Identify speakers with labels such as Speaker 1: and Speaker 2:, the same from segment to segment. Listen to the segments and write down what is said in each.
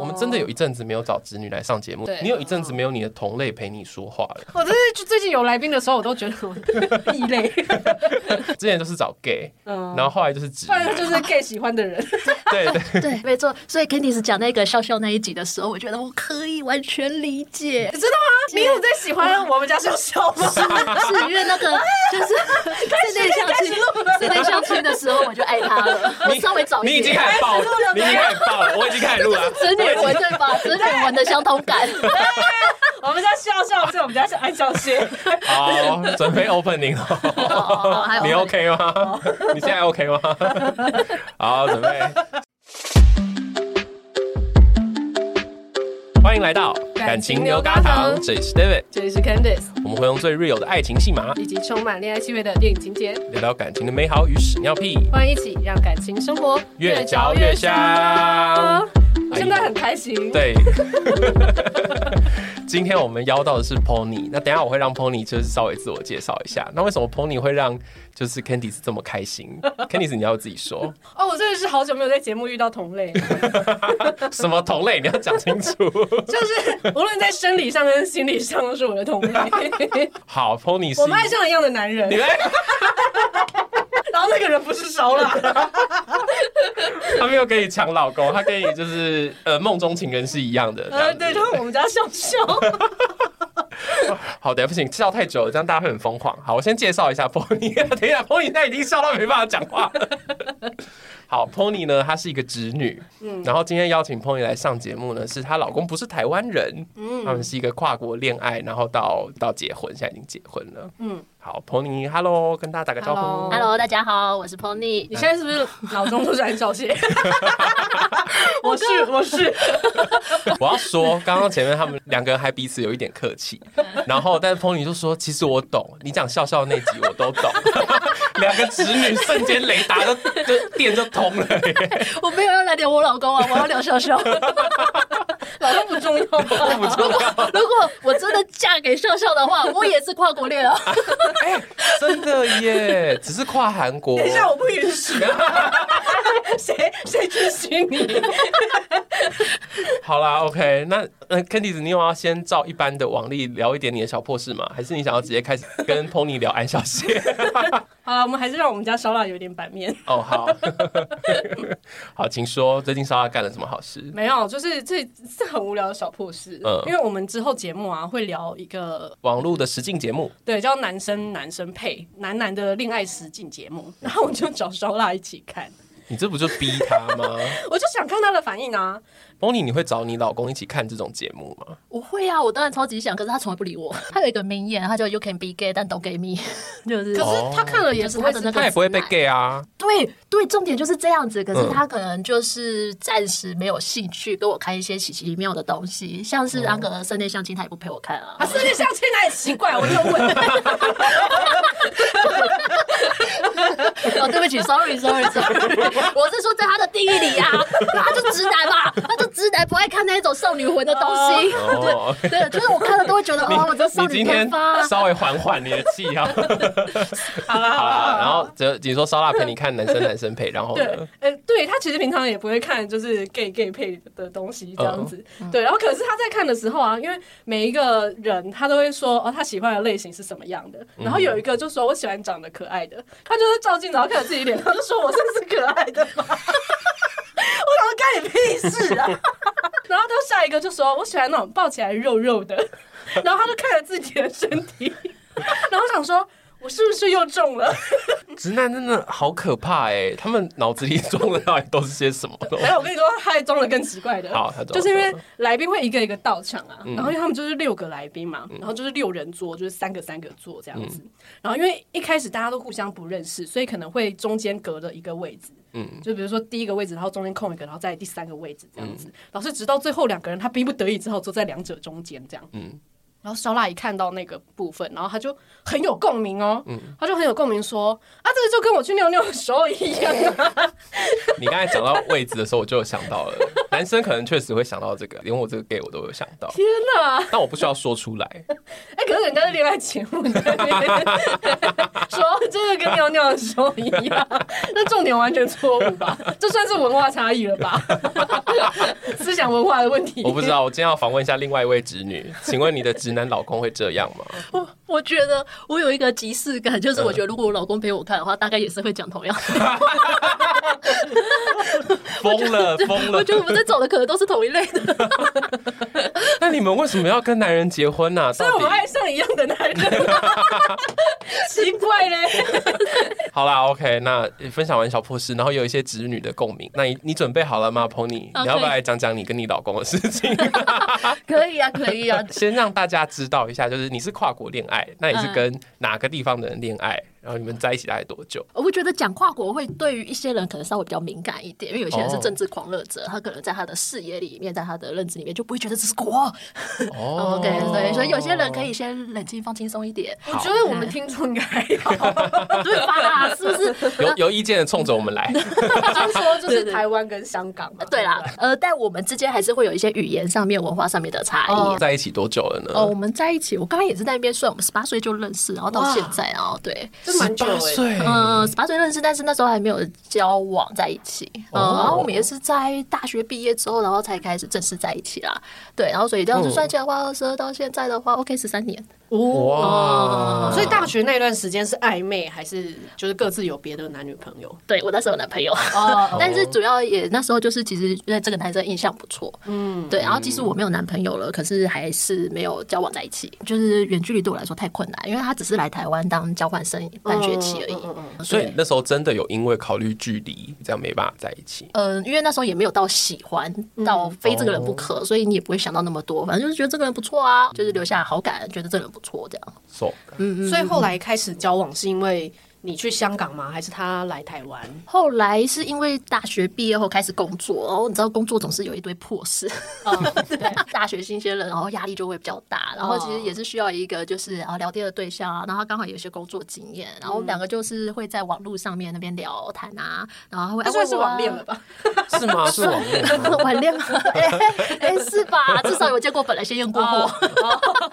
Speaker 1: 我们真的有一阵子没有找侄女来上节目，你有一阵子没有你的同类陪你说话了。
Speaker 2: 我真是最近有来宾的时候，我都觉得我 异类。
Speaker 1: 之前都是找 gay，嗯，然后后来就是直女，
Speaker 2: 反正就是 gay 喜欢的人。
Speaker 1: 对对
Speaker 3: 对，没错。所以 Candice 讲那个笑笑那一集的时候，我觉得我可以完全理解。
Speaker 2: 你知道吗？你有最喜欢我们家笑笑吗？
Speaker 3: 是是，因为那个就是 室内相亲，室内相亲的时候我就爱他了。我稍微早一点，
Speaker 1: 你已经开始爆了，你已经开始爆了，我已经开始录了。
Speaker 3: 子女文对吧？子女文的相同感。
Speaker 2: 我们家笑笑，所以我们家是爱笑蟹。
Speaker 1: 好，准备 opening 了。你 OK 吗？你现在 OK 吗？好，准备。欢迎来到感情牛轧糖，这里是 David，
Speaker 2: 这里是 Candice。
Speaker 1: 我们会用最 real 的爱情戏码，
Speaker 2: 以及充满恋爱气味的电影情节，
Speaker 1: 聊聊感情的美好与屎尿屁。
Speaker 2: 欢迎一起让感情生活
Speaker 1: 越嚼越香。
Speaker 2: 现在很开心。
Speaker 1: 对。今天我们邀到的是 Pony，那等下我会让 Pony 就是稍微自我介绍一下。那为什么 Pony 会让就是 Candice 这么开心？Candice 你要自己说。
Speaker 2: 哦，我真的是好久没有在节目遇到同类。
Speaker 1: 什么同类？你要讲清楚。
Speaker 2: 就是无论在生理上跟心理上都是我的同类。
Speaker 1: 好，Pony 是。
Speaker 2: 我们爱上一样的男人。你们。然后那个人不是熟了。
Speaker 1: 他没有跟你抢老公，他跟你就是呃梦中情人是一样的。
Speaker 2: 呃，对，就是我们家笑笑。
Speaker 1: 好的，不行，笑太久了，这样大家会很疯狂。好，我先介绍一下 Pony。等一下，Pony 现在已经笑到没办法讲话了。好，Pony 呢，她是一个直女，嗯，然后今天邀请 Pony 来上节目呢，是她老公不是台湾人，嗯，他们是一个跨国恋爱，然后到到结婚，现在已经结婚了，嗯。好，Pony，Hello，跟大家打个招呼。
Speaker 3: Hello，大家好，我是 Pony。
Speaker 2: 你现在是不是 脑中都 是爱笑蟹？我是，我是。
Speaker 1: 我要说，刚刚前面他们两个人还彼此有一点客气，然后但是 Pony 就说，其实我懂，你讲笑笑那集我都懂。两个侄女瞬间雷达就 就电就通了。
Speaker 3: 我没有要来聊我老公啊，我要聊笑笑。
Speaker 2: 老公不重要，不
Speaker 1: 重要。
Speaker 3: 如果我真的嫁给笑笑的话，我也是跨国恋啊。
Speaker 1: 哎、欸，真的耶，只是跨韩国。
Speaker 2: 等一下，我不允许。谁谁去许你？
Speaker 1: 好啦，OK，那呃，Candice，你有要先照一般的往例聊一点你的小破事吗？还是你想要直接开始跟 Pony 聊爱笑蟹？
Speaker 2: 好了，我们还是让我们家烧腊有点版面。
Speaker 1: 哦，oh, 好，好，请说，最近烧腊干了什么好事？
Speaker 2: 没有，就是这是很无聊的小破事。嗯，因为我们之后节目啊会聊一个
Speaker 1: 网络的实境节目，
Speaker 2: 对，叫男生男生配男男的恋爱实境节目，然后我就找烧腊一起看。
Speaker 1: 你这不就逼他吗？
Speaker 2: 我就想看他的反应啊。
Speaker 1: Pony，你会找你老公一起看这种节目吗？
Speaker 3: 我会啊，我当然超级想，可是他从来不理我。他有一个名言，他叫 “You can be gay，但 don't gay me”，就是。
Speaker 2: 可是他看了也是他的那个，
Speaker 1: 他也不会被 gay 啊。
Speaker 3: 对对，重点就是这样子。可是他可能就是暂时没有兴趣跟我看一些奇奇妙的东西，像是那个室内相亲，他也不陪我看啊。
Speaker 2: 啊，室内相亲他也奇怪，我就问。
Speaker 3: 哦，对不起，sorry sorry sorry，我是说在他的定义里啊，他就直男嘛，他就直男不爱看那种少女魂的东西。对对，就是我看了都会觉得哦，我这少女天发。
Speaker 1: 稍微缓缓你的气啊。好了好了，然后就你说烧腊陪你看男生男生配，然后对？
Speaker 2: 呃，对他其实平常也不会看就是 gay gay 配的东西这样子。对，然后可是他在看的时候啊，因为每一个人他都会说哦，他喜欢的类型是什么样的。然后有一个就说我喜欢长得可爱的，他就是照镜子然后看着自己脸，他就说我是不是可爱的吗？干你屁事啊！然后到下一个就说我喜欢那种抱起来肉肉的，然后他就看着自己的身体，然后想说。我是不是又中了？
Speaker 1: 直男真的好可怕哎、欸！他们脑子里装的到底都是些什么？
Speaker 2: 哎，我跟你说，他还装的更奇怪的。好，就是因为来宾会一个一个到场啊，嗯、然后因为他们就是六个来宾嘛，然后就是六人桌，就是三个三个坐这样子。嗯、然后因为一开始大家都互相不认识，所以可能会中间隔着一个位置。嗯，就比如说第一个位置，然后中间空一个，然后再第三个位置这样子。老师直到最后两个人他逼不得已之后坐在两者中间这样。嗯。然后烧腊一看到那个部分，然后他就很有共鸣哦，嗯，他就很有共鸣说啊，这个就跟我去尿尿的时候一样啊。
Speaker 1: 你刚才讲到位置的时候，我就有想到了，男生可能确实会想到这个，连我这个 gay 我都有想到。
Speaker 2: 天哪！
Speaker 1: 但我不需要说出来。
Speaker 2: 哎，可是人家是恋爱节目，说这个跟尿尿的时候一样，那重点完全错误吧？这算是文化差异了吧？思想文化的问题。
Speaker 1: 我不知道，我今天要访问一下另外一位侄女，请问你的直男老公会这样吗？
Speaker 3: 我我觉得我有一个即视感，就是我觉得如果我老公陪我看的话，大概也是会讲同样的话。
Speaker 1: 疯了疯了！
Speaker 3: 我觉得我们在走的可能都是同一类的。
Speaker 1: 那你们为什么要跟男人结婚呢？
Speaker 2: 所以我们爱上一样的男人，奇怪嘞。
Speaker 1: 好啦，OK，那分享完小破事，然后有一些直女的共鸣。那你你准备好了吗，Pony？你要不要来讲讲你跟你老公的事情？
Speaker 3: 可以啊，可以啊。
Speaker 1: 先让大家知道一下，就是你是跨国恋爱，那你是跟哪个地方的人恋爱？然后你们在一起大概多久？
Speaker 3: 我会觉得讲跨国会对于一些人可能稍微比较敏感一点，因为有些人是政治狂热者，他可能在他的视野里面，在他的认知里面就不会觉得这是国。哦，对对，所以有些人可以先冷静放轻松一点。
Speaker 2: 我觉得我们听众应该还好，
Speaker 3: 对吧？是不是？
Speaker 1: 有有意见的冲着我们来。
Speaker 2: 就是说，就是台湾跟香港嘛。
Speaker 3: 对啦，呃，但我们之间还是会有一些语言上面、文化上面的差异。
Speaker 1: 在一起多久了呢？
Speaker 3: 哦，我们在一起，我刚刚也是在那边算，我们十八岁就认识，然后到现在，然后对。
Speaker 1: 十八岁，
Speaker 3: 嗯，十八岁认识，但是那时候还没有交往在一起。嗯，然后我们也是在大学毕业之后，然后才开始正式在一起啦。对，然后所以这样子算起来的话，二十二到现在的话，OK，十三年。
Speaker 2: 哇！所以大学那段时间是暧昧，还是就是各自有别的男女朋友？
Speaker 3: 对，我那时候有男朋友，但是主要也那时候就是其实因为这个男生印象不错，嗯，对。然后即使我没有男朋友了，可是还是没有交往在一起，就是远距离对我来说太困难，因为他只是来台湾当交换生半学期而已。
Speaker 1: 所以那时候真的有因为考虑距离，这样没办法在一起。
Speaker 3: 嗯，因为那时候也没有到喜欢到非这个人不可，所以你也不会想到那么多，反正就是觉得这个人不错啊，就是留下好感，觉得这个人不错这样。
Speaker 1: So,
Speaker 2: 嗯，所以后来开始交往是因为。你去香港吗？还是他来台湾？
Speaker 3: 后来是因为大学毕业后开始工作，然后你知道工作总是有一堆破事，对，大学新鲜人，然后压力就会比较大，然后其实也是需要一个就是啊聊天的对象啊，然后刚好有一些工作经验，然后我们两个就是会在网络上面那边聊谈啊，然后会
Speaker 2: 算是网恋了吧？
Speaker 1: 是吗？是网恋？
Speaker 3: 网恋吗？哎，是吧？至少有见过本来，先验过货。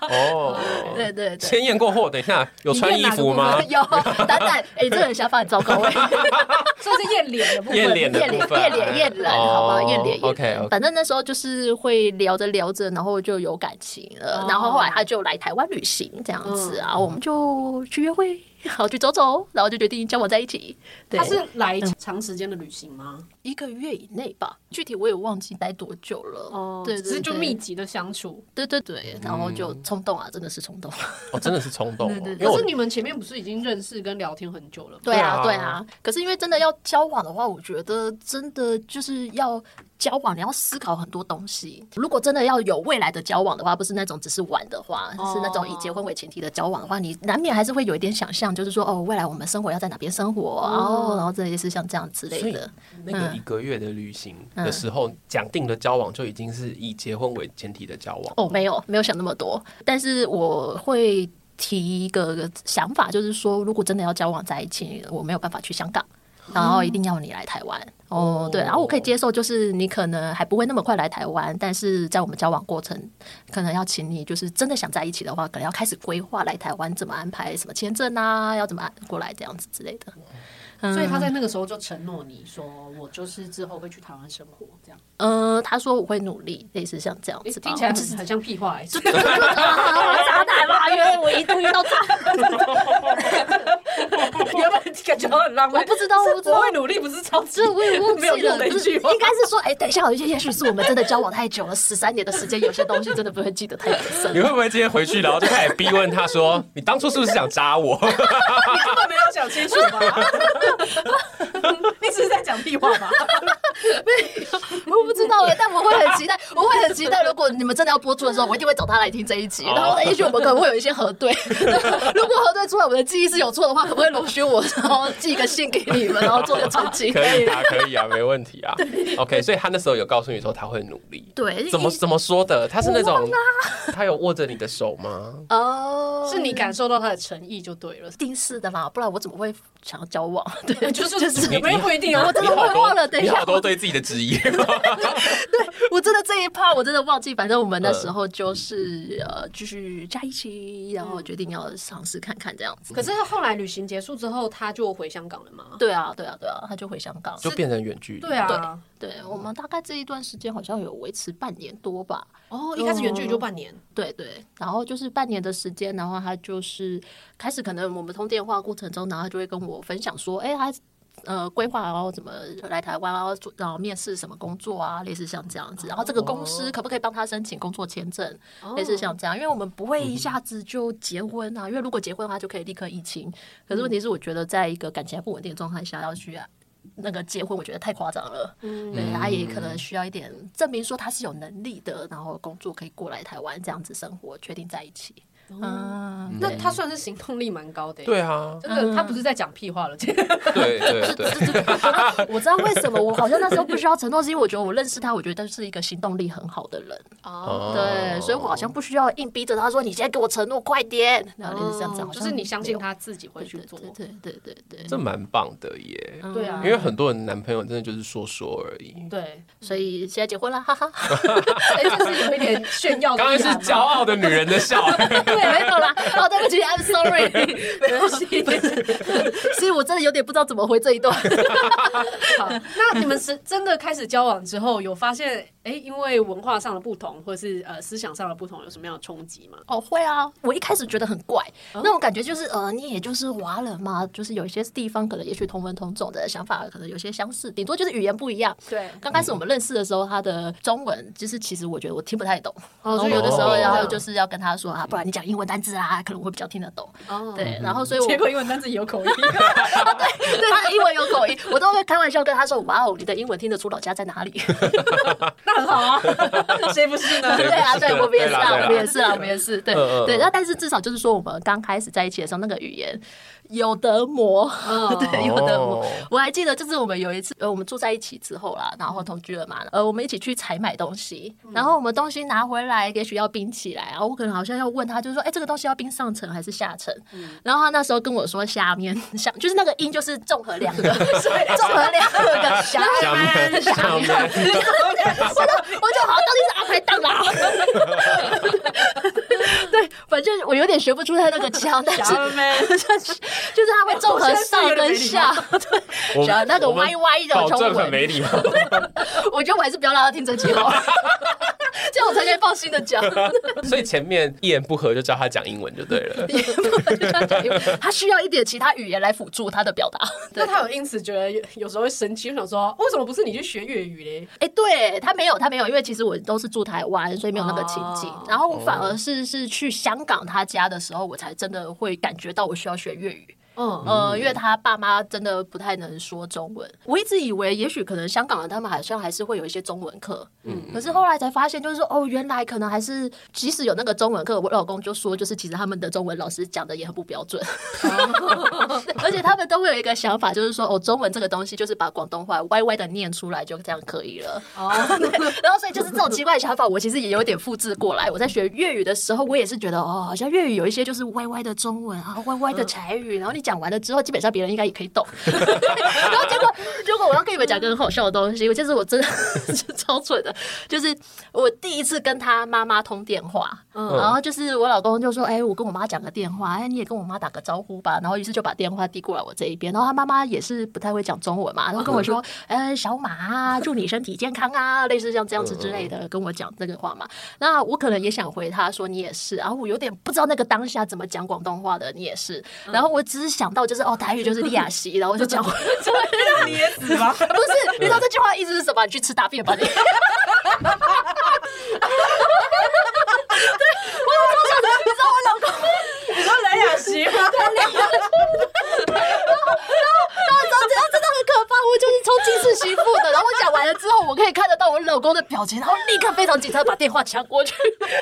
Speaker 1: 哦，
Speaker 3: 对对对，
Speaker 1: 先验过货。等一下，有穿衣服吗？
Speaker 3: 有，等等。哎、欸，这个人想法很糟糕哎，
Speaker 2: 说是验脸的部分，
Speaker 1: 验脸
Speaker 3: 验脸验人，好吧，验脸验
Speaker 1: OK，
Speaker 3: 反正那时候就是会聊着聊着，然后就有感情了，然后后来他就来台湾旅行这样子啊，我们就去约会。好，去走走，然后就决定交往在一起。
Speaker 2: 他是来长时间的旅行吗？
Speaker 3: 一个月以内吧，具体我也忘记待多久了。哦，对，
Speaker 2: 只是就密集的相处。
Speaker 3: 对对对，然后就冲动啊，真的是冲动。
Speaker 1: 哦，真的是冲动。
Speaker 2: 对对。可是你们前面不是已经认识跟聊天很久了吗？
Speaker 3: 对啊，对啊。可是因为真的要交往的话，我觉得真的就是要。交往你要思考很多东西。如果真的要有未来的交往的话，不是那种只是玩的话，是那种以结婚为前提的交往的话，你难免还是会有一点想象，就是说哦，未来我们生活要在哪边生活，然后然后这些是像这样之类的。
Speaker 1: 那个一个月的旅行的时候，讲定的交往就已经是以结婚为前提的交往。
Speaker 3: 哦，没有没有想那么多，但是我会提一个想法，就是说如果真的要交往在一起，我没有办法去香港。然后一定要你来台湾哦，对，然后我可以接受，就是你可能还不会那么快来台湾，但是在我们交往过程，可能要请你，就是真的想在一起的话，可能要开始规划来台湾怎么安排什么签证啊，要怎么过来这样子之类的。
Speaker 2: 所以他在那个时候就承诺你说，我就是之后会去台湾生活这样。
Speaker 3: 呃，他说我会努力，类似像这样子，
Speaker 2: 听起来只是很像屁话。
Speaker 3: 渣男嘛，因 为我一度遇到渣男。
Speaker 2: 原本感觉很浪漫，
Speaker 3: 我不知道，
Speaker 2: 我不会努力不是超值，
Speaker 3: 我也忘记了。
Speaker 2: 应该是
Speaker 3: 说，哎，等一下，有一些也许是我们真的交往太久了，十三年的时间，有些东西真的不会记得太深。
Speaker 1: 你会不会今天回去，然后就开始逼问他说，你当初是不是想渣我？你根
Speaker 2: 本没有想清楚吧？你只是在讲屁话吧？
Speaker 3: 没有，我不知道哎，但我会很期待，我会很期待。如果你们真的要播出的时候，我一定会找他来听这一集。然后也许我们可能会有一些核对。如果核对出来我们的记忆是有错的话，可不可以容许我，然后寄个信给你们，然后做个澄清？
Speaker 1: 可以啊，可以啊，没问题啊。OK，所以他那时候有告诉你说他会努力。
Speaker 3: 对，
Speaker 1: 怎么怎么说的？他是那种，他有握着你的手吗？
Speaker 2: 哦，是你感受到他的诚意就对了。
Speaker 3: 一定是的啦，不然我怎么会想要交往？对，
Speaker 2: 就是就是，你们也不一定啊。
Speaker 3: 我真的会忘了，等一下，
Speaker 1: 你好多对自己的质疑。
Speaker 3: 对，我真的这一趴我真的忘记。反正我们那时候就是呃，继续在一起，然后决定要尝试看看这样子。
Speaker 2: 可是后来旅行结束之后，他就回香港了吗？
Speaker 3: 对啊，对啊，对啊，他就回香港，
Speaker 1: 就变成远距离。
Speaker 2: 对啊，
Speaker 3: 对，我们大概这一段时间好像有维持半年多吧。
Speaker 2: 哦，一开始远距离就半年。
Speaker 3: 对对，然后就是半年的时间，然后他就是开始可能我们通电话过程中，然后他就会跟我分享说，哎，他。呃，规划然后怎么来台湾，然后然后面试什么工作啊，类似像这样子。然后这个公司可不可以帮他申请工作签证，oh. 类似像这样。因为我们不会一下子就结婚啊，因为如果结婚的话就可以立刻疫情。可是问题是，我觉得在一个感情还不稳定的状态下要去那个结婚，我觉得太夸张了。嗯，对，他也可能需要一点证明说他是有能力的，然后工作可以过来台湾这样子生活，确定在一起。
Speaker 2: 嗯，那他算是行动力蛮高的。
Speaker 1: 对啊，
Speaker 2: 真的，他不是在讲屁话了。对
Speaker 1: 对对，
Speaker 3: 我知道为什么，我好像那时候不需要承诺，是因为我觉得我认识他，我觉得他是一个行动力很好的人。哦，对，所以我好像不需要硬逼着他说：“你现在给我承诺，快点。”然后就是这样子，
Speaker 2: 就是你相信他自己会去做。
Speaker 3: 对对对对，
Speaker 1: 这蛮棒的耶。
Speaker 2: 对啊，
Speaker 1: 因为很多人男朋友真的就是说说而已。
Speaker 2: 对，
Speaker 3: 所以现在结婚了，哈哈。
Speaker 2: 就是有一点炫耀。
Speaker 1: 刚刚是骄傲的女人的笑。
Speaker 3: 对，没有啦。哦，对不起，I'm sorry，没关系。所以我真的有点不知道怎么回这一段。
Speaker 2: 好，那你们是真的开始交往之后，有发现哎，因为文化上的不同，或者是呃思想上的不同，有什么样的冲击吗？
Speaker 3: 哦，会啊。我一开始觉得很怪，那种感觉就是呃，你也就是华人嘛，就是有一些地方可能也许同文同种的想法，可能有些相似，顶多就是语言不一样。
Speaker 2: 对，
Speaker 3: 刚开始我们认识的时候，他的中文就是其实我觉得我听不太懂，哦然后有的时候然后就是要跟他说啊，不然你讲英文单字。啊，可能会比较听得懂。哦，对，然后所以我
Speaker 2: 结果英文单词有口音。
Speaker 3: 对，对，他的英文有口音，我都会开玩笑跟他说：“哇哦，你的英文听得出老家在哪里？”
Speaker 2: 那很好啊，谁不是呢？
Speaker 3: 对啊，对，我们也是啊，我们也是啊，我们也是。对对，那但是至少就是说，我们刚开始在一起的时候，那个语言。有得磨，对，有得磨。我还记得，就是我们有一次，呃，我们住在一起之后啦，然后同居了嘛，呃，我们一起去采买东西，然后我们东西拿回来，也许要冰起来，然后我可能好像要问他，就是说，哎，这个东西要冰上层还是下层？然后他那时候跟我说下面，下就是那个音就是综合两个，综合两个的下面，下面。我就我就好像到底是阿排档啊？对，反正我有点学不出他那个腔，但是。就是他会综合上跟下，对，然后那个歪歪的，
Speaker 1: 保证很没礼貌。
Speaker 3: 我觉得我还是不要让他听这句话，这样我才可以放心的讲。
Speaker 1: 所以前面一言不合就教他讲英文就对了。一言不合就
Speaker 3: 教他讲英文，他需要一点其他语言来辅助他的表达。
Speaker 2: 那他有因此觉得有时候会生气，想说为什么不是你去学粤语嘞？
Speaker 3: 哎，对他没有，他没有，因为其实我都是住台湾，所以没有那个情境。然后反而是是去香港他家的时候，我才真的会感觉到我需要学粤语。嗯呃，因为他爸妈真的不太能说中文，我一直以为也许可能香港人他们好像还是会有一些中文课，嗯，可是后来才发现，就是说哦，原来可能还是即使有那个中文课，我老公就说，就是其实他们的中文老师讲的也很不标准，而且他们都会有一个想法，就是说哦，中文这个东西就是把广东话歪歪的念出来就这样可以了，哦，然后所以就是这种奇怪的想法，我其实也有点复制过来。我在学粤语的时候，我也是觉得哦，好像粤语有一些就是歪歪的中文啊，歪歪的台语，然后你。讲完了之后，基本上别人应该也可以懂。然后结果，如果我要跟你们讲个很好笑的东西，我就是我真的是超蠢的。就是我第一次跟他妈妈通电话，嗯、然后就是我老公就说：“哎、欸，我跟我妈讲个电话，哎，你也跟我妈打个招呼吧。”然后于是就把电话递过来我这一边。然后他妈妈也是不太会讲中文嘛，然后跟我说：“呃，小马啊，祝你身体健康啊，类似像这样子之类的，跟我讲这个话嘛。”那我可能也想回他说：“你也是。”然后我有点不知道那个当下怎么讲广东话的，你也是。然后我只是。想到就是哦，台语就是利亚西，然后我就讲，
Speaker 2: 你也死吗？不
Speaker 3: 是，你知道这句话意思是什么？你去吃大便吧你。对，我有超想，你知道我老公，
Speaker 2: 你说雷雅西吗？对，雷亚西。
Speaker 3: 然后，然后，然后，然后真的很可怕。我就是从金氏媳妇的，然后我讲完了表情，然后立刻非常紧张把电话抢过去，然后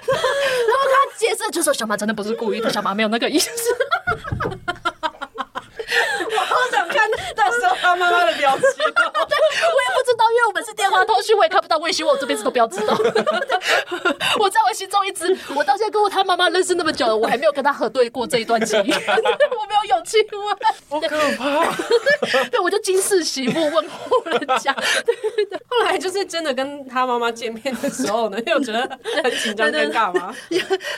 Speaker 3: 他解释就说小马真的不是故意的，小马没有那个意思。
Speaker 2: 我好想看到时候他妈妈的表情。
Speaker 3: 我也不知道，因为我们是电话通讯，我也看不到。我也希望我这辈子都不要知道。我在我心中一直，我到现在跟我他妈妈认识那么久了，我还没有跟他核对过这一段记忆。我没有勇气问，
Speaker 1: 好可怕。
Speaker 3: 对，我就惊世喜目问候人家。对对对，
Speaker 2: 后来就是真的跟他妈妈见面的时候呢，又觉得很紧张尴尬吗？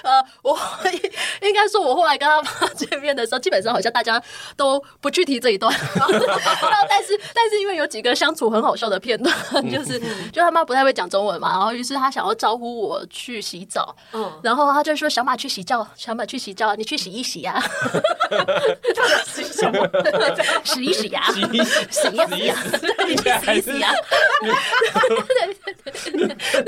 Speaker 3: 呃，我应该说，我后来跟他妈见面的时候，基本上好像大家都不去提这一段。然后，但是但是因为有几个相处很好笑的片段，就是就他妈不太会讲中文嘛，然后于是他想要招呼我去洗澡，嗯，然后他就说小马去洗澡，小马去洗澡，你去洗一洗呀，
Speaker 2: 洗什么？
Speaker 3: 洗一洗呀，
Speaker 1: 洗一洗，
Speaker 3: 洗一洗呀，你去洗一洗呀，然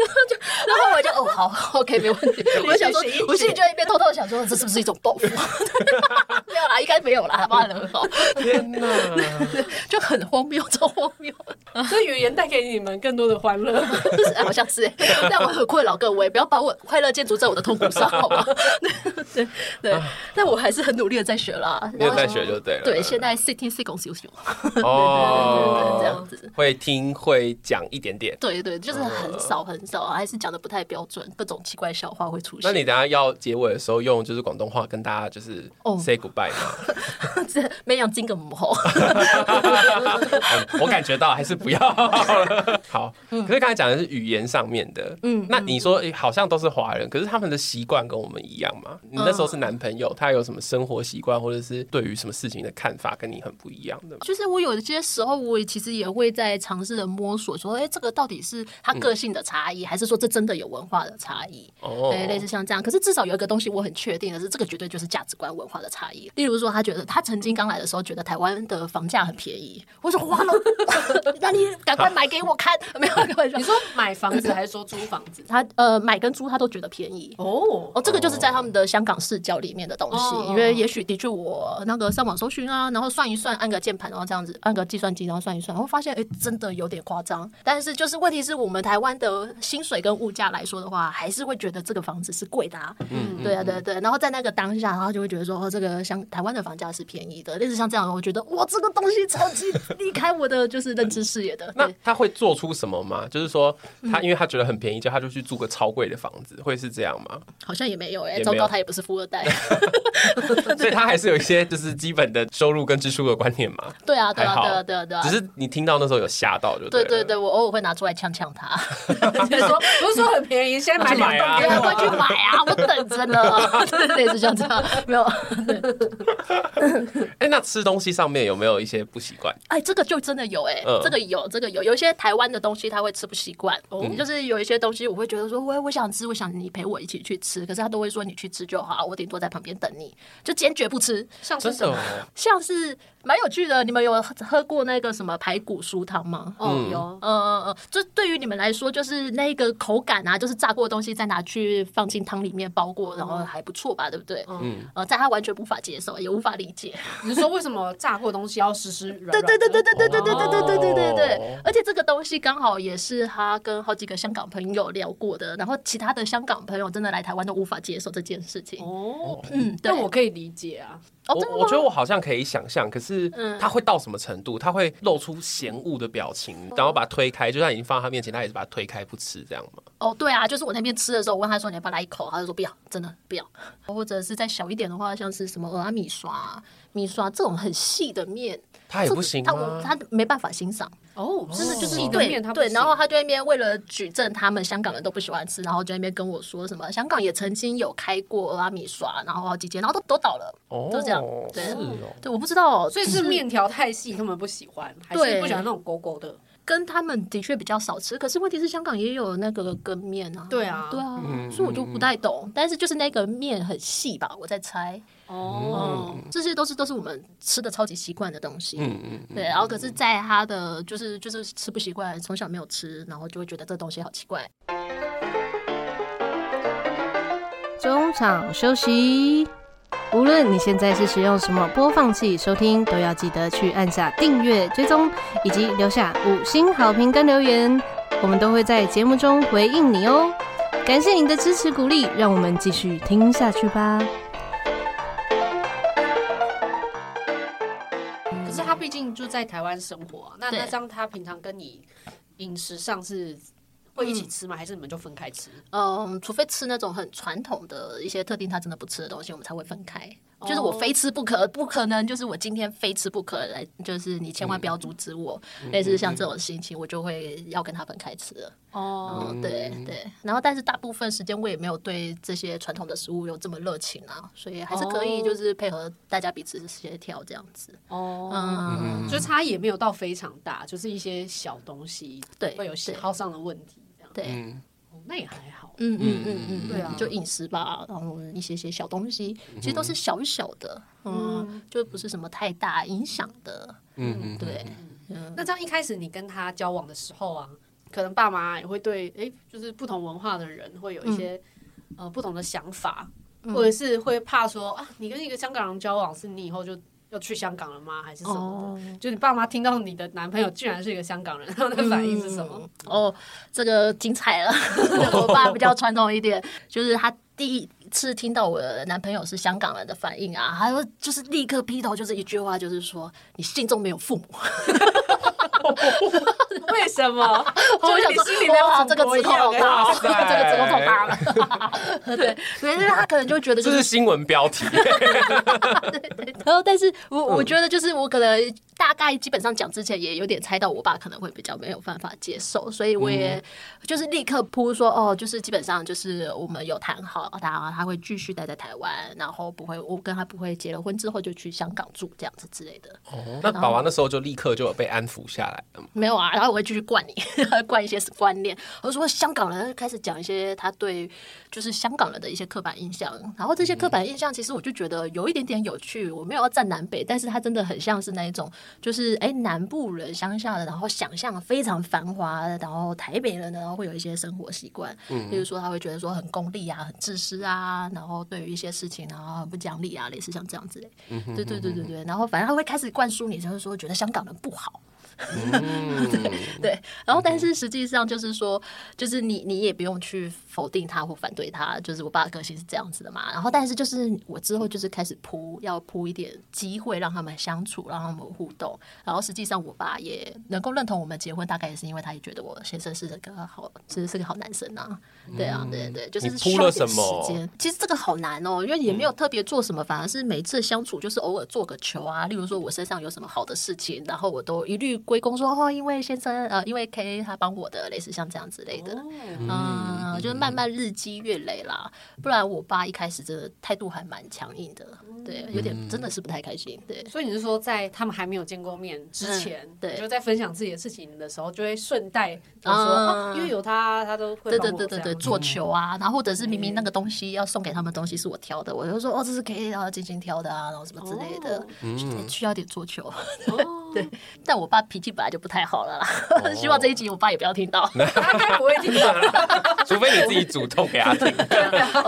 Speaker 3: 后就然后我就哦好，OK 没问题，我想说，我心里就一边偷偷想说，这是不是一种报复？没有啦，应该没有啦，他妈的很好，
Speaker 1: 天哪，
Speaker 3: 就很荒谬，超荒谬。
Speaker 2: 所以语言带给你们更多的欢乐，
Speaker 3: 好像是，但我很困扰各位，不要把我快乐建筑在我的痛苦上，好吗？对对，但我还是很努力的在学啦，
Speaker 1: 你有在学就对了。
Speaker 3: 对，现在 sitting sitting 修修，
Speaker 1: 哦，
Speaker 3: 这样子，
Speaker 1: 会听会讲一点点，
Speaker 3: 对对，就是很少很少，还是讲的不太标准，各种奇怪笑话会出现。
Speaker 1: 那你等下要结尾的时候用就是广东话跟大家就是 say goodbye 吗？
Speaker 3: 这没养金个母后，
Speaker 1: 我感觉到还是不要好。可是刚才讲的是语言上面的，嗯，那你说好像都是华人，可是他们的习惯跟我们一样吗？你那时候是男朋友，他有什么生活习惯，或者是对于什么事情的看法跟你很不一样的吗？
Speaker 3: 就是我有些时候，我其实也会在尝试的摸索，说，哎，这个到底是他个性的差异，还是说这真的有文化的差异？哦，对，类似像这样。可是至少有一个东西我很确定的是，这个绝对就是价值观文化的差异。例如说，他觉得他曾经刚来的时候，觉得台湾的房价很便宜。我说哇了，那你赶快买给我看。没有，
Speaker 2: 你说买房子还是说租房子？
Speaker 3: 他呃，买跟租他都觉得便宜。哦哦，这个就是在他们的香港视角里面的东西。因为也许的确我那个上网搜寻啊，然后算一算，按个键盘，然后这样子按个计算机，然后算一算，然后发现哎，真的有点夸张。但是就是问题是我们台湾的薪水跟物价来说的话，还是会觉得这个房子是贵的啊。嗯，对啊，对对。然后在那个当下，然后就会觉得说，哦，这个像台湾的房价是便宜的。类似像这样，我觉得哇，这个东西超级离开我的就是认知视野的。
Speaker 1: 那他会做出什么吗？就是说他因为他觉得很便宜，就他就去租个超贵的房子，会是这样吗？
Speaker 3: 好像也没有哎，糟糕，他也不是富二代，
Speaker 1: 所以他还是有一些就是基本的收入跟支出的观念嘛。
Speaker 3: 对啊，对啊，对啊，对啊，对啊。
Speaker 1: 只是你听到那时候有吓到，就
Speaker 3: 对对对，我偶尔会拿出来呛呛他，
Speaker 2: 就说不是说很便宜，先买两栋，
Speaker 3: 别人会去买啊，我等着呢。类似像这样，没有。
Speaker 1: 哎，那吃东西上面有没有一些不习惯？
Speaker 3: 哎，这个就真的有哎，这个有，这个有，有一些台湾的东西他会吃不习惯，就是有一些东西我会觉得说，我我想吃，我想你陪我一起去吃，可是他都会说你去吃就好，我顶多在旁边等你，就坚决不吃。
Speaker 2: 像是什么？
Speaker 3: 像是。蛮有趣的，你们有喝过那个什么排骨酥汤吗？
Speaker 2: 哦，有，
Speaker 3: 嗯嗯嗯，就对于你们来说，就是那个口感啊，就是炸过的东西再拿去放进汤里面包过，然后还不错吧，对不对？嗯，呃，在他完全无法接受，也无法理解。
Speaker 2: 你说为什么炸过的东西要湿湿软软？
Speaker 3: 对对对对对对对对对对对对对对。而且这个东西刚好也是他跟好几个香港朋友聊过的，然后其他的香港朋友真的来台湾都无法接受这件事情。哦，嗯，但
Speaker 2: 我可以理解啊。
Speaker 1: 我我觉得我好像可以想象，可是他会到什么程度？他会露出嫌恶的表情，然后把它推开，就算已经放在他面前，他也是把它推开不吃这样吗？
Speaker 3: 哦，对啊，就是我那边吃的时候，我问他说：“你要不要来一口？”他就说：“不要，真的不要。”或者是再小一点的话，像是什么蚵仔米刷、米刷这种很细的面。
Speaker 1: 他也不行啊？
Speaker 3: 他他没办法欣赏
Speaker 2: 哦，真的就是一个
Speaker 3: 面，他对，然后他就那边为了举证他们香港人都不喜欢吃，然后就那边跟我说什么香港也曾经有开过蚵仔米刷，然后好几间，然后都都倒了，都这样，对，对，我不知道，
Speaker 2: 所以是面条太细，他们不喜欢，还是不喜欢那种勾勾的？
Speaker 3: 跟他们的确比较少吃，可是问题是香港也有那个羹面啊，
Speaker 2: 对啊，
Speaker 3: 对啊，所以我就不太懂，但是就是那个面很细吧，我在猜。哦，这些都是都是我们吃的超级习惯的东西，嗯嗯，对。然后可是，在他的就是就是吃不习惯，从小没有吃，然后就会觉得这东西好奇怪。
Speaker 4: 中场休息，无论你现在是使用什么播放器收听，都要记得去按下订阅、追踪，以及留下五星好评跟留言。我们都会在节目中回应你哦。感谢您的支持鼓励，让我们继续听下去吧。
Speaker 3: 在台湾生活啊，那那这样他平常跟你饮食上是会一起吃吗？还是你们就分开吃？嗯，除非吃那种很传统的一些特定他真的不吃的东西，我们才会分开。就是我非吃不可，不可能。就是我今天非吃不可来，就是你千万不要阻止我。嗯、类似像这种心情，我就会要跟他分开吃了。哦、嗯，对对。然后，但是大部分时间我也没有对这些传统的食物有这么热情啊，所以还是可以就是配合大家彼此协调这样子。哦，嗯，
Speaker 2: 就差也没有到非常大，就是一些小东西，
Speaker 3: 对，
Speaker 2: 会有喜好上的问题这样。
Speaker 3: 对。嗯
Speaker 2: 那也还好，
Speaker 3: 嗯嗯嗯嗯，对啊，就饮食吧，然后一些些小东西，其实都是小小的，嗯，就不是什么太大影响的，嗯嗯，对。
Speaker 2: 那这样一开始你跟他交往的时候啊，可能爸妈也会对，哎，就是不同文化的人会有一些呃不同的想法，或者是会怕说啊，你跟一个香港人交往，是你以后就。要去香港了吗？还是什么的？Oh. 就你爸妈听到你的男朋友居然是一个香港人，他们的反应是什么？哦、
Speaker 3: 嗯，oh, 这个精彩了。我爸比较传统一点，就是他第一次听到我的男朋友是香港人的反应啊，他说就是立刻劈头就是一句话，就是说你心中没有父母。
Speaker 2: 为什么？
Speaker 3: 我想说，哇，这个指控好大，这个指控好大了。对，所以他可能就觉得
Speaker 1: 这是新闻标题。
Speaker 3: 对对。然后，但是我我觉得，就是我可能大概基本上讲之前，也有点猜到我爸可能会比较没有办法接受，所以我也就是立刻铺说，哦，就是基本上就是我们有谈好，他他会继续待在台湾，然后不会，我跟他不会结了婚之后就去香港住这样子之类的。
Speaker 1: 哦，那宝宝那时候就立刻就有被安抚下来了。
Speaker 3: 没有啊，然后我会继续灌你，灌一些观念。我说香港人开始讲一些他对就是香港人的一些刻板印象，然后这些刻板印象其实我就觉得有一点点有趣。我没有要站南北，但是他真的很像是那一种，就是哎南部人乡下的，然后想象非常繁华，然后台北人呢会有一些生活习惯，嗯，比如说他会觉得说很功利啊，很自私啊，然后对于一些事情然后很不讲理啊，类似像这样子对对对对对，然后反正他会开始灌输你，就是说觉得香港人不好。嗯、对，然后但是实际上就是说，就是你你也不用去否定他或反对他，就是我爸的个性是这样子的嘛。然后但是就是我之后就是开始铺，要铺一点机会让他们相处，让他们互动。然后实际上我爸也能够认同我们结婚，大概也是因为他也觉得我先生是个好，其实是个好男生啊。对啊，对对，就是需要点时间。其实这个好难哦，因为也没有特别做什么，反而是每次相处就是偶尔做个球啊。例如说我身上有什么好的事情，然后我都一律。归功说哦，因为先生呃，因为 K 他帮我的，类似像这样之类的，嗯，嗯，就是慢慢日积月累啦。不然我爸一开始真的态度还蛮强硬的，对，有点真的是不太开心。对，
Speaker 2: 所以你是说在他们还没有见过面之前，嗯、对，就在分享自己的事情的时候，就会顺带就说、嗯哦，因为有他，他都会对对对对对做球啊，然后或者是明明那个东西要送给他们的东西是我挑的，我就说哦，这是 K 然后精心挑的啊，然后什么之类的，嗯、需要点做球。对，但我爸脾气本来就不太好了啦。Oh. 希望这一集我爸也不要听到，他 不会听到，
Speaker 1: 除非你自己主动给他听。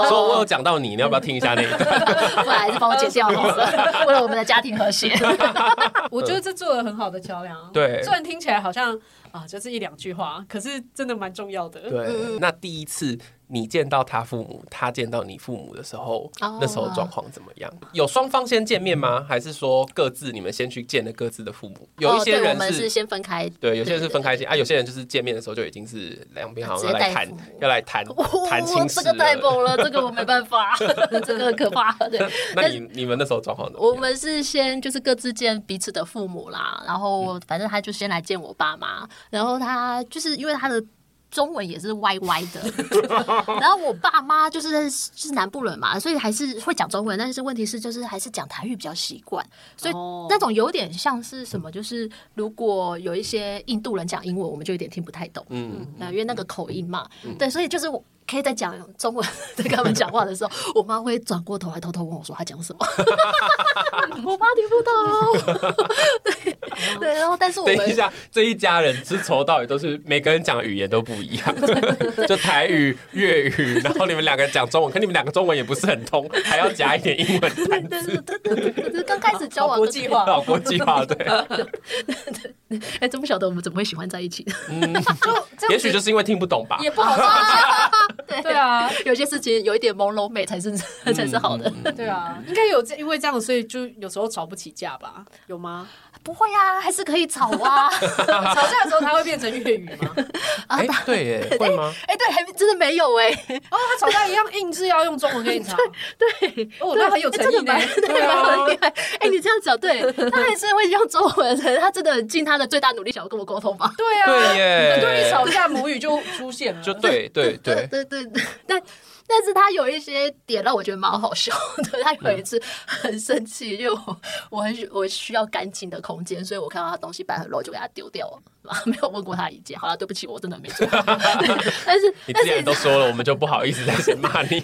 Speaker 1: 说我有讲到你，你要不要听一下那一段？
Speaker 3: 不然还是帮我剪掉好了，为了我们的家庭和谐。
Speaker 2: 我觉得这做了很好的桥梁。
Speaker 1: 对，
Speaker 2: 虽然听起来好像啊，就是一两句话，可是真的蛮重要的。
Speaker 1: 对，那第一次。你见到他父母，他见到你父母的时候，oh. 那时候状况怎么样？有双方先见面吗？还是说各自你们先去见了各自的父母？有一些人是，
Speaker 3: 先分开，
Speaker 1: 对，有些人是分开见啊。有些人就是见面的时候就已经是两边好像要来谈，要来谈谈亲事。
Speaker 3: 这个太猛了，这个我没办法，这个很可怕。对，
Speaker 1: 那你你们那时候状况怎么样？
Speaker 3: 我们是先就是各自见彼此的父母啦，然后反正他就先来见我爸妈，然后他就是因为他的。中文也是歪歪的，然后我爸妈就是是南部人嘛，所以还是会讲中文，但是问题是就是还是讲台语比较习惯，所以那种有点像是什么，就是如果有一些印度人讲英文，我们就有点听不太懂，嗯，因为那个口音嘛，对，所以就是我。可以在讲中文在跟他们讲话的时候，我妈会转过头来偷偷问我说他讲什么，我妈听不懂。对对，然后但是我们
Speaker 1: 等一下，这一家人是从头到尾都是每个人讲的语言都不一样，就台语、粤语，然后你们两个讲中文，可你们两个中文也不是很通，还要加一点英文单词。
Speaker 3: 对对对对对，刚开始交往
Speaker 2: 国际化，
Speaker 1: 国际化，对。
Speaker 3: 哎，真不晓得我们怎么会喜欢在一起的。
Speaker 1: 嗯，就也许就是因为听不懂吧。
Speaker 3: 也不好说。对
Speaker 2: 对啊，
Speaker 3: 有些事情有一点朦胧美才是 才是好的。
Speaker 2: 对啊，应该有因为这样，所以就有时候吵不起架吧？有吗？
Speaker 3: 不会啊，还是可以吵啊。
Speaker 2: 吵架的时候，他会变成粤语吗？
Speaker 1: 哎，对耶，会吗？
Speaker 3: 哎，对，还真的没有哎。
Speaker 2: 哦，他吵架一样硬是要用中文跟你吵。
Speaker 3: 对，
Speaker 2: 哦，那很有诚意呢，
Speaker 3: 对啊，很厉害。哎，你这样讲，对，他还是会用中文，他真的尽他的最大努力想要跟我沟通吧？
Speaker 2: 对啊，
Speaker 1: 对耶，
Speaker 2: 很多人吵架出现了，
Speaker 1: 就对对对
Speaker 3: 对对对，但。但 是他有一些点让我觉得蛮好笑的。他有一次 很生气，因为我我很我需要干净的空间，所以我看到他东西摆很乱，就给他丢掉了。没有问过他意见。好了，对不起，我真的没做。但是
Speaker 1: 你既然都说了，我们就不好意思再去骂你。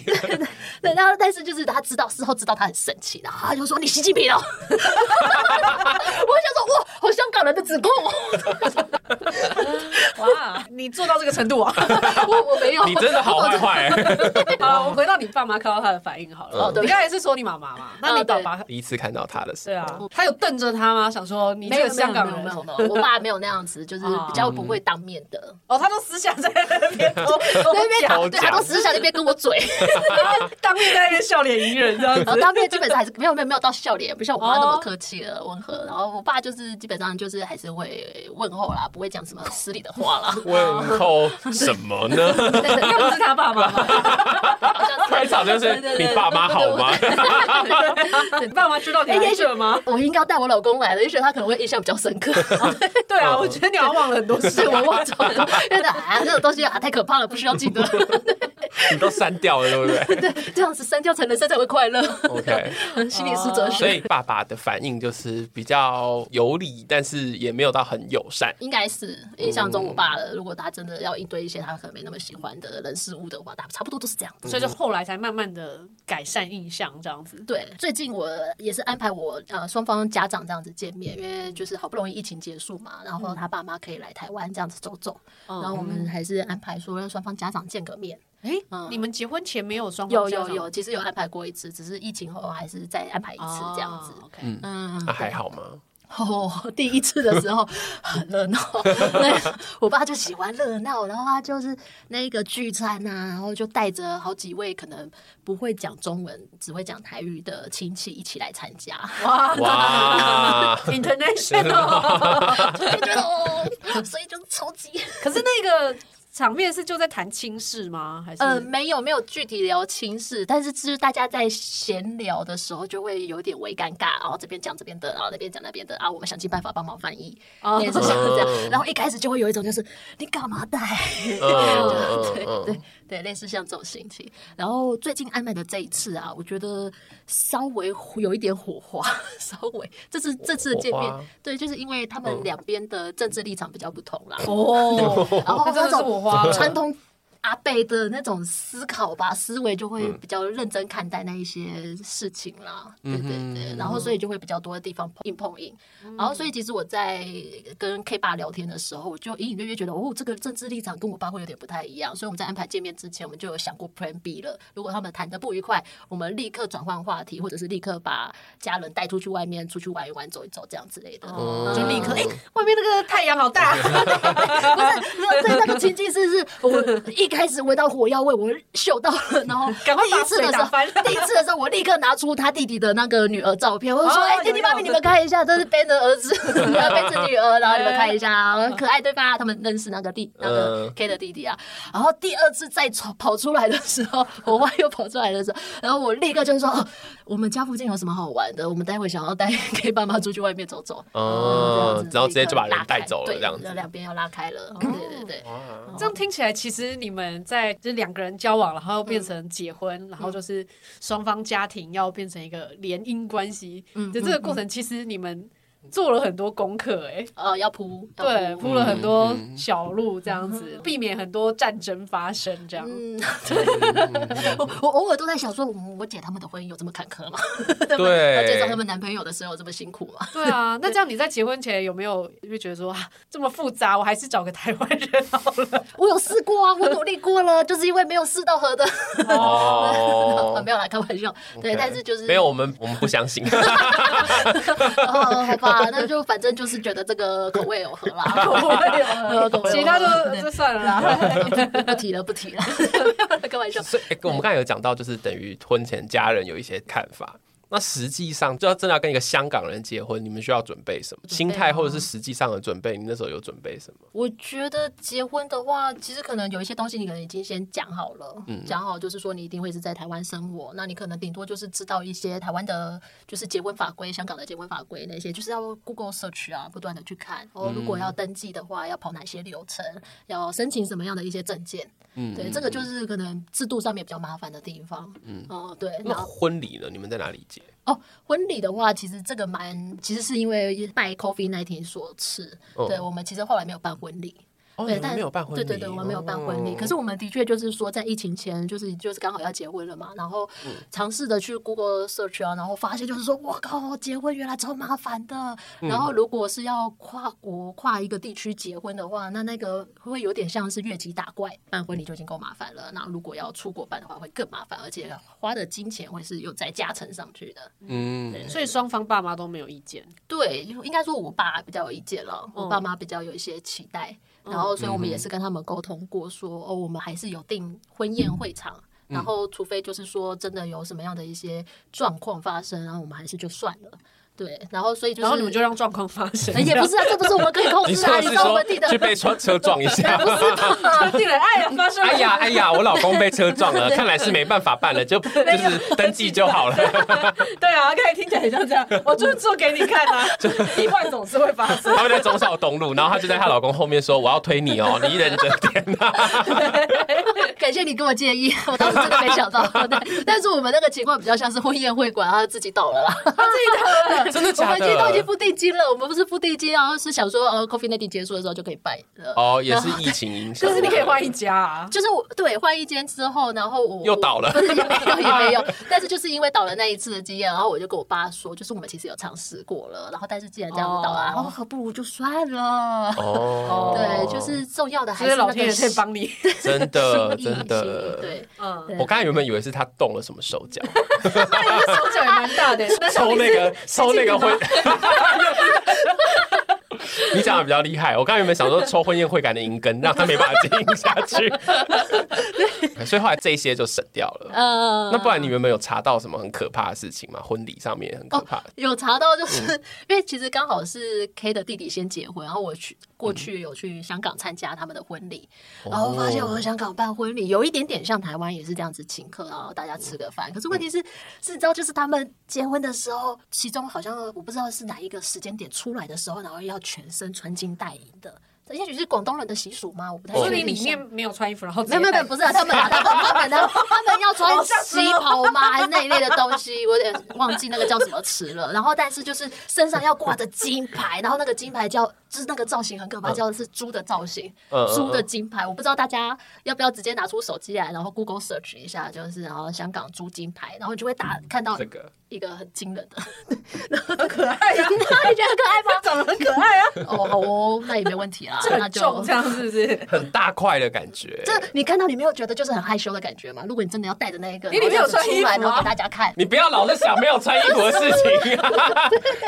Speaker 3: 对，然后但是就是他知道事后知道他很生气，然后他就说你习近平哦。我想说哇，好香港人的指控哦。
Speaker 2: 哇，你做到这个程度啊？
Speaker 3: 我我没有。
Speaker 1: 你真的好坏坏。
Speaker 2: 好，我回到你爸妈看到他的反应好了。哦，对，你刚才是说你妈妈嘛？那你爸爸
Speaker 1: 第一次看到他的时候，
Speaker 2: 对啊，他有瞪着他吗？想说你这个香港人？
Speaker 3: 没有没有，我爸没有那样子，就是比较不会当面的。
Speaker 2: 哦，他都私下在那边，那
Speaker 3: 边对，他都私下那边跟我嘴，
Speaker 2: 当面在那边笑脸迎人这样子。
Speaker 3: 当面基本上还是没有没有没有到笑脸，不像我妈那么客气了温和。然后我爸就是基本上就是还是会问候啦，不会讲什么失礼的话啦。
Speaker 1: 问候什么呢？
Speaker 2: 又不是他爸爸吗？
Speaker 1: 开场就是你爸妈好吗？
Speaker 2: 你爸妈知道你来这吗？
Speaker 3: 我应该带我老公来的，也许他可能会印象比较深刻。
Speaker 2: 对啊，我觉得你 好像忘了很多事，我忘记了，
Speaker 3: 因为啊，这种东西啊太可怕了，不需要记得。
Speaker 1: 你都删掉了，对不对？
Speaker 3: 对，这样子删掉才能生才会快乐。
Speaker 1: OK，
Speaker 3: 心理师哲学。
Speaker 1: 所以爸爸的反应就是比较有理，但是也没有到很友善。
Speaker 3: 应该是印象中我爸的，如果他真的要应对一些他可能没那么喜欢的人事物的话，他差不多都是这样子。
Speaker 2: 所以就后来才慢慢的改善印象，这样子。
Speaker 3: 对，最近我也是安排我呃双方家长这样子见面，因为就是好不容易疫情结束嘛，然后他爸妈可以来台湾这样子走走，然后我们还是安排说让双方家长见个面。
Speaker 2: 哎，你们结婚前没有双
Speaker 3: 方有有有，其实有安排过一次，只是疫情后还是再安排一次这样子。
Speaker 1: 嗯嗯，那还好吗？
Speaker 3: 哦，第一次的时候很热闹，我爸就喜欢热闹，然后他就是那个聚餐啊，然后就带着好几位可能不会讲中文，只会讲台语的亲戚一起来参加。
Speaker 2: 哇哇，international，
Speaker 3: 就觉得哦，所以就超级。
Speaker 2: 可是那个。场面是就在谈亲事吗？还是
Speaker 3: 呃，没有没有具体聊亲事，但是就是大家在闲聊的时候就会有点微尴尬，然后这边讲这边的，然后那边讲那边的啊，我们想尽办法帮忙翻译，也是像这样，然后一开始就会有一种就是你干嘛带？对对对，类似像这种心情。然后最近安排的这一次啊，我觉得稍微有一点火花，稍微这次这次的见面，对，就是因为他们两边的政治立场比较不同啦。哦，然后这种。传统阿贝的那种思考吧，思维就会比较认真看待那一些事情啦。对对对，然后所以就会比较多的地方硬碰硬。然后所以其实我在跟 K 爸聊天的时候，我就隐隐约约觉得，哦，这个政治立场跟我爸会有点不太一样。所以我们在安排见面之前，我们就有想过 Plan B 了。如果他们谈的不愉快，我们立刻转换话题，或者是立刻把家人带出去外面出去玩一玩、走一走这样之类的。就立刻，哎，外面那个太阳好大。不是，在那个情境是是，我一开始闻到火药味，我嗅到了，然后 赶快第一次的时候，第一次的时候，我立刻拿出他弟弟的那个女儿照片，我就说：“哎，弟弟妈咪，你们看一下，这是 Ben 的儿子，Ben 的女儿，然 后你们看一下，很可爱对吧？他们认识那个弟，那个 K 的弟弟啊。然后第二次再跑跑出来的时候，我妈又跑出来的时候，然后我立刻就说：我们家附近有什么好玩的？我们待会想要带 K 爸妈出去外面走走。
Speaker 1: 哦，然后直接就把人带走了，这样子，
Speaker 3: 两边要拉开了。对对对，
Speaker 2: 这样听起来其实你们在。在就是两个人交往，然后变成结婚，嗯、然后就是双方家庭要变成一个联姻关系。嗯，就这个过程，其实你们。做了很多功课，哎，呃，
Speaker 3: 要铺，
Speaker 2: 对，铺了很多小路，这样子避免很多战争发生，这样。嗯，
Speaker 3: 我我偶尔都在想说，我姐他们的婚姻有这么坎坷吗？
Speaker 1: 对，
Speaker 3: 要介绍他们男朋友的时候这么辛苦吗？
Speaker 2: 对啊，那这样你在结婚前有没有就觉得说啊，这么复杂，我还是找个台湾人好了？
Speaker 3: 我有试过啊，我努力过了，就是因为没有试到合的。哦，没有来开玩笑。对，但是就是
Speaker 1: 没有，我们我们不相信。
Speaker 3: 哦，好吧，那就反正就是觉得这个口味有合啦，口味有合，
Speaker 2: 其他就就算了啦，
Speaker 3: 不提了，不提了，开玩笑。
Speaker 1: 所以，我们刚才有讲到，就是等于婚前家人有一些看法。那实际上，就要真的要跟一个香港人结婚，你们需要准备什么心态，或者是实际上的准备？你那时候有准备什么？
Speaker 3: 我觉得结婚的话，其实可能有一些东西，你可能已经先讲好了，嗯，讲好就是说你一定会是在台湾生活，那你可能顶多就是知道一些台湾的，就是结婚法规、香港的结婚法规那些，就是要 Google search 啊，不断的去看。哦，如果要登记的话，要跑哪些流程，要申请什么样的一些证件？嗯，对，这个就是可能制度上面比较麻烦的地方。嗯，哦，对。
Speaker 1: 那婚礼呢？你们在哪里结？
Speaker 3: 哦，婚礼的话，其实这个蛮，其实是因为拜 COVID-19 所赐。哦、对，我们其实后来没有办婚礼。对，但没有办婚礼。对对对，我们没有办婚礼。可是我们的确就是说，在疫情前，就是就是刚好要结婚了嘛，然后尝试的去 Google search 啊，然后发现就是说，我靠，结婚原来超麻烦的。然后如果是要跨国跨一个地区结婚的话，那那个会有点像是越级打怪，办婚礼就已经够麻烦了。那如果要出国办的话，会更麻烦，而且花的金钱会是有再加成上去的。
Speaker 2: 嗯，所以双方爸妈都没有意见。
Speaker 3: 对，应该说我爸比较有意见了，我爸妈比较有一些期待。然后，所以我们也是跟他们沟通过说，说哦，我们还是有订婚宴会场，嗯、然后除非就是说真的有什么样的一些状况发生，然后我们还是就算了。对，然后所以就是，
Speaker 2: 然后你们就让状况发生，
Speaker 3: 也不是啊，这不是我们可以控制啊，你知道我们订的，
Speaker 1: 去被车车撞一下，
Speaker 3: 不是吧？哎呀，发生，
Speaker 1: 哎呀，哎呀，我老公被车撞了，看来是没办法办了，就就是登记就好了。
Speaker 2: 对啊，刚才听起来很像这样，我就是做给你看啊，意外总是会发生。
Speaker 1: 他们在中少东路，然后她就在她老公后面说：“我要推你哦，你一人遮天呐。”
Speaker 3: 感谢你给我建议，我当时真的没想到。对，但是我们那个情况比较像是婚宴会馆，他自己倒了啦，他自己倒了。
Speaker 1: 真的假的？
Speaker 3: 我们都已经付定金了，我们不是付定金然后，是想说，呃，COVID-19 结束的时候就可以办了。
Speaker 1: 哦，也是疫情影响。
Speaker 2: 就是你可以换一家啊，
Speaker 3: 就是我对换一间之后，然后我
Speaker 1: 又倒了，
Speaker 3: 也没有也没有，但是就是因为倒了那一次的经验，然后我就跟我爸说，就是我们其实有尝试过了，然后但是既然这样子倒了，然后何不如就算了。哦，对，就是重要的还是
Speaker 2: 老天爷可以帮你，
Speaker 1: 真的真的
Speaker 3: 对，嗯，
Speaker 1: 我刚才原本以为是他动了什么手
Speaker 2: 脚，手脚也蛮大的，
Speaker 1: 抽那个抽那个婚。你讲的比较厉害，我刚刚有没有想说抽婚宴会感的银根，让他没办法经营下去？所以后来这些就省掉了。呃，那不然你们没有查到什么很可怕的事情吗？婚礼上面很可怕。
Speaker 3: 有查到，就是因为其实刚好是 K 的弟弟先结婚，然后我去过去有去香港参加他们的婚礼，然后发现我在香港办婚礼有一点点像台湾也是这样子请客，然后大家吃个饭。可是问题是，是你知道，就是他们结婚的时候，其中好像我不知道是哪一个时间点出来的时候，然后要全身穿金戴银的。也许是广东人的习俗吗？我不太。确定里面
Speaker 2: 没有穿衣服，然后
Speaker 3: 没有没有不是啊，他们他们他们他们要穿旗袍吗？还是那一类的东西？我有点忘记那个叫什么词了。然后但是就是身上要挂着金牌，然后那个金牌叫就是那个造型很可怕，叫的是猪的造型，猪的金牌。我不知道大家要不要直接拿出手机来，然后 Google search 一下，就是然后香港猪金牌，然后你就会打看到一个很惊人的，
Speaker 2: 很可爱呀，你觉得很可爱吗？长得很可爱啊。
Speaker 3: 哦，好哦，那也没问题啦。
Speaker 2: 那就这样是不是
Speaker 1: 很大块的感觉？
Speaker 3: 这你看到你没有觉得就是很害羞的感觉吗？如果你真的要带着那一个，你里面有穿衣服然后给大家看，
Speaker 1: 你不要老是想没有穿衣服的事情，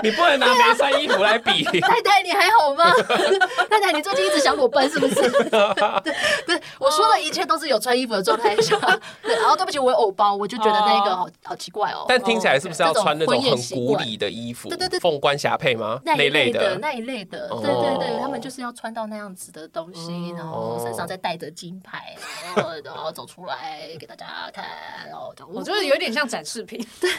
Speaker 1: 你不能拿没穿衣服来比。
Speaker 3: 太太你还好吗？太太你最近一直想裸奔是不是？对不是，我说的一切都是有穿衣服的状态下。对，然后对不起，我有偶包，我就觉得那个好好奇怪哦。
Speaker 1: 但听起来是不是要穿那种很古礼的衣服？对对对，凤冠霞帔吗？
Speaker 3: 那一类的那一类的，对对对，他们就是要穿到。那样子的东西，然后身上再带着金牌，然后然后走出来给大家看，然后
Speaker 2: 我觉得有点像展示品，对，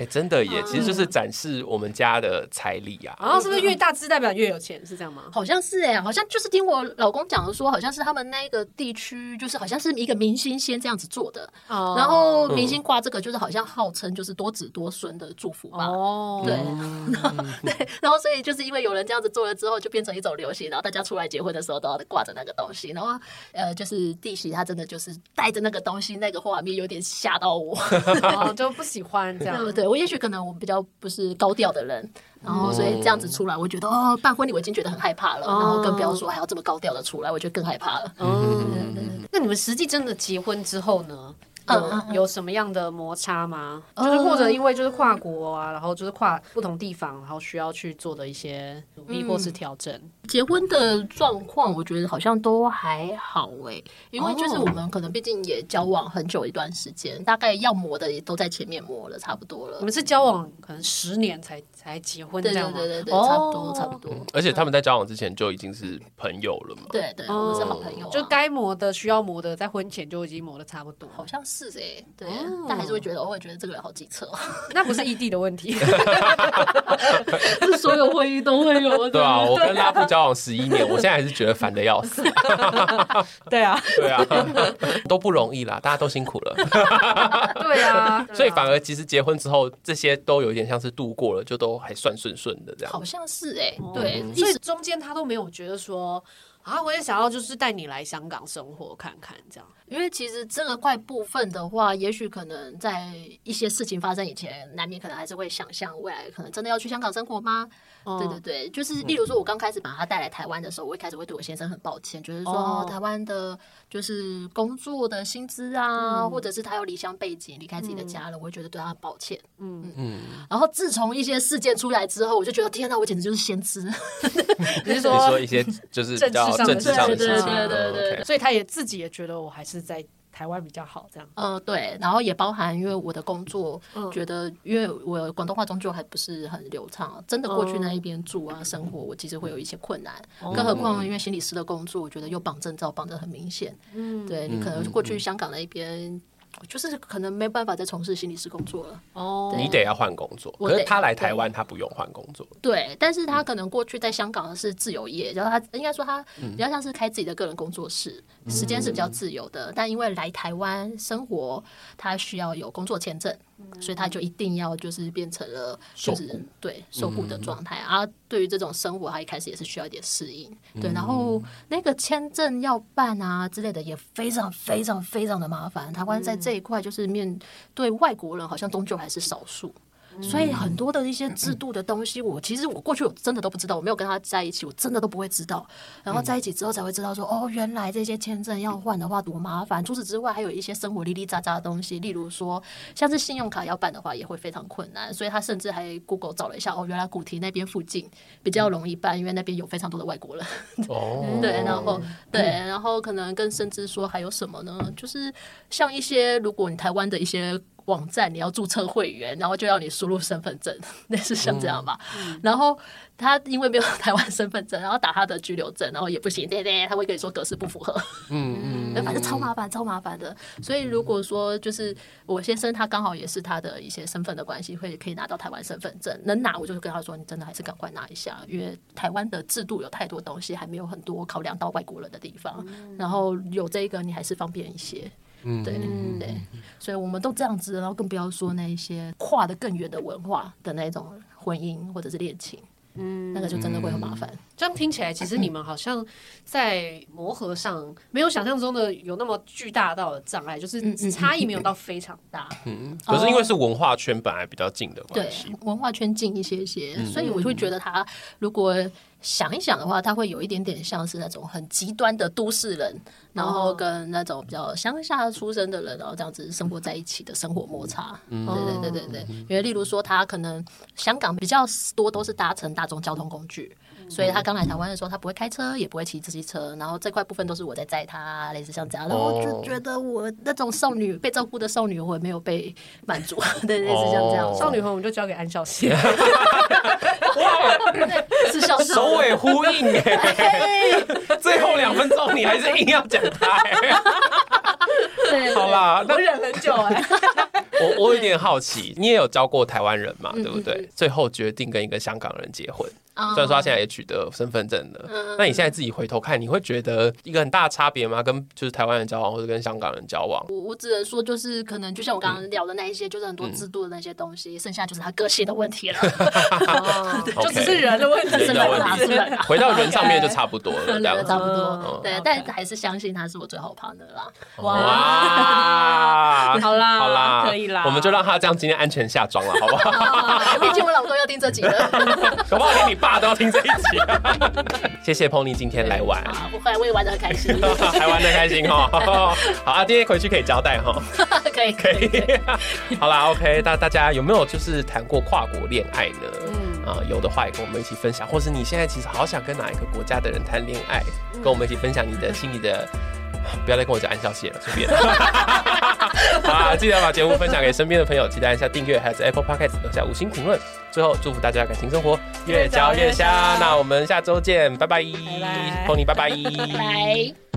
Speaker 1: 哎，真的耶，其实就是展示我们家的财力啊。
Speaker 2: 然后是不是越大只代表越有钱？是这样吗？
Speaker 3: 好像是哎，好像就是听我老公讲的说，好像是他们那个地区，就是好像是一个明星先这样子做的，然后明星挂这个，就是好像号称就是多子多孙的祝福吧。哦，对，对，然后所以就是因为有人这样子做了之后，就变成一种流行，然后。大家出来结婚的时候都要挂着那个东西，然后呃，就是弟媳她真的就是带着那个东西，那个画面有点吓到我，
Speaker 2: 哦，就不喜欢这样。
Speaker 3: 对，对我也许可能我比较不是高调的人，然后所以这样子出来，我觉得哦，办婚礼我已经觉得很害怕了，然后更不要说还要这么高调的出来，我觉得更害怕了。嗯，
Speaker 2: 那你们实际真的结婚之后呢？
Speaker 3: 嗯
Speaker 5: 有什么样的摩擦吗？就是或者因为就是跨国啊，然后就是跨不同地方，然后需要去做的一些努力或是调整。
Speaker 3: 结婚的状况，我觉得好像都还好哎、欸，因为就是我们可能毕竟也交往很久一段时间，大概要磨的也都在前面磨了差不多了。
Speaker 5: 我们是交往可能十年才才结婚这样吗？
Speaker 3: 对对对对，差不多差不多。
Speaker 1: 而且他们在交往之前就已经是朋友了嘛？
Speaker 3: 对对，我们是好朋友、啊，
Speaker 5: 就该磨的需要磨的，在婚前就已经磨的差不多。
Speaker 3: 好像是哎、欸，对，但还是会觉得偶尔觉得这个人好机车。
Speaker 5: 那不是异地的问题，
Speaker 3: 是所有婚姻都会有。
Speaker 1: 对啊，我跟拉布交往十一年，我现在还是觉得烦的要死。
Speaker 5: 对啊，
Speaker 1: 对啊，都不容易啦，大家都辛苦了。
Speaker 5: 对啊，
Speaker 1: 所以反而其实结婚之后，这些都有一点像是度过了，就都还算顺顺的这样。
Speaker 3: 好像是哎、欸，对，
Speaker 5: 所以中间他都没有觉得说啊，我也想要就是带你来香港生活看看这样。
Speaker 3: 因为其实这个块部分的话，也许可能在一些事情发生以前，难免可能还是会想象未来可能真的要去香港生活吗？对对对，就是例如说，我刚开始把他带来台湾的时候，我一开始会对我先生很抱歉，就是说台湾的，就是工作的薪资啊，或者是他有离乡背景，离开自己的家了，我会觉得对他很抱歉。嗯嗯。然后自从一些事件出来之后，我就觉得天哪，我简直就是先知。
Speaker 5: 你是说
Speaker 1: 你说一些就是政治上的事情？
Speaker 3: 对对对对。
Speaker 5: 所以他也自己也觉得我还是在。台湾比较好，这样。
Speaker 3: 嗯，对，然后也包含因为我的工作，觉得因为我广东话终究还不是很流畅，真的过去那一边住啊生活，我其实会有一些困难。更何况因为心理师的工作，我觉得又绑证照绑得很明显。嗯，对你可能过去香港那一边。就是可能没办法再从事心理师工作了
Speaker 5: 哦，
Speaker 1: 你得要换工作。可是他来台湾，他不用换工作。
Speaker 3: 对，但是他可能过去在香港是自由业，然后他应该说他比较像是开自己的个人工作室，时间是比较自由的。但因为来台湾生活，他需要有工作签证，所以他就一定要就是变成了就是对受雇的状态啊。对于这种生活，他一开始也是需要一点适应。对，然后那个签证要办啊之类的，也非常非常非常的麻烦。台湾在这一块就是面对外国人，好像终究还是少数。所以很多的一些制度的东西，我其实我过去我真的都不知道，我没有跟他在一起，我真的都不会知道。然后在一起之后才会知道说，哦，原来这些签证要换的话多麻烦。除此之外，还有一些生活哩哩杂杂的东西，例如说像是信用卡要办的话，也会非常困难。所以他甚至还 Google 找了一下，哦，原来古亭那边附近比较容易办，因为那边有非常多的外国人。哦，对，然后对，然后可能更甚至说还有什么呢？就是像一些如果你台湾的一些。网站你要注册会员，然后就要你输入身份证，类似像这样吧。嗯、然后他因为没有 台湾身份证，然后打他的居留证，然后也不行，对对，他会跟你说格式不符合。嗯嗯，反正超麻烦，超麻烦的。所以如果说就是我先生他刚好也是他的一些身份的关系，会可以拿到台湾身份证，能拿我就跟他说，你真的还是赶快拿一下，因为台湾的制度有太多东西还没有很多考量到外国人的地方，嗯、然后有这个你还是方便一些。嗯，对对，所以我们都这样子，然后更不要说那一些跨得更远的文化的那种婚姻或者是恋情，嗯，那个就真的会很麻烦。
Speaker 5: 这样听起来，其实你们好像在磨合上没有想象中的有那么巨大到的障碍，就是差异没有到非常大。
Speaker 1: 嗯，可是因为是文化圈本来比较近的关系，
Speaker 3: 对，文化圈近一些些，所以我会觉得他如果。想一想的话，他会有一点点像是那种很极端的都市人，然后跟那种比较乡下出生的人，然后这样子生活在一起的生活摩擦。嗯，对对对对对。因为例如说，他可能香港比较多都是搭乘大众交通工具，所以他刚来台湾的时候，他不会开车，也不会骑自行车，然后这块部分都是我在载他，类似像这样，然后就觉得我那种少女被照顾的少女魂没有被满足，对，类似像这样，
Speaker 5: 少女魂我们就交给安孝燮。
Speaker 1: 哇，
Speaker 3: 是小时
Speaker 1: 首尾呼应哎，最后两分钟你还是硬要讲他哎，
Speaker 3: 对，
Speaker 1: 好啦，
Speaker 5: 我忍很久哎，
Speaker 1: 我我有点好奇，你也有教过台湾人嘛，对不对？最后决定跟一个香港人结婚。虽然说他现在也取得身份证了，那你现在自己回头看，你会觉得一个很大的差别吗？跟就是台湾人交往，或者跟香港人交往？
Speaker 3: 我我只能说，就是可能就像我刚刚聊的那一些，就是很多制度的那些东西，剩下就是他个性的问题了，
Speaker 5: 就只是人的问题，
Speaker 1: 人的问题。回到人上面就差不多了，
Speaker 3: 差不多。对，但还是相信他是我最好 partner 啦。
Speaker 1: 哇，
Speaker 5: 好啦，
Speaker 1: 好啦，
Speaker 5: 可以啦。
Speaker 1: 我们就让他这样今天安全下庄了，好不好？
Speaker 3: 毕竟我老公要听这集的，
Speaker 1: 搞不好连你爸都要听这一集。谢谢 Pony 今天来玩，
Speaker 3: 不会，我也玩的很开心，
Speaker 1: 还玩的开心哈。好啊，今天回去可以交代哈，
Speaker 3: 可以
Speaker 1: 可以。好啦，OK，大大家有没有就是谈过跨国恋爱呢？嗯啊，有的话也跟我们一起分享，或是你现在其实好想跟哪一个国家的人谈恋爱，跟我们一起分享你的心里的。不要再跟我讲安小谢了，随便。啊，记得把节目分享给身边的朋友，记得按下订阅，还有在 Apple Podcast 留下五星评论。最后，祝福大家感情生活越嚼越香。那我们下周见，拜拜，Pony，拜拜。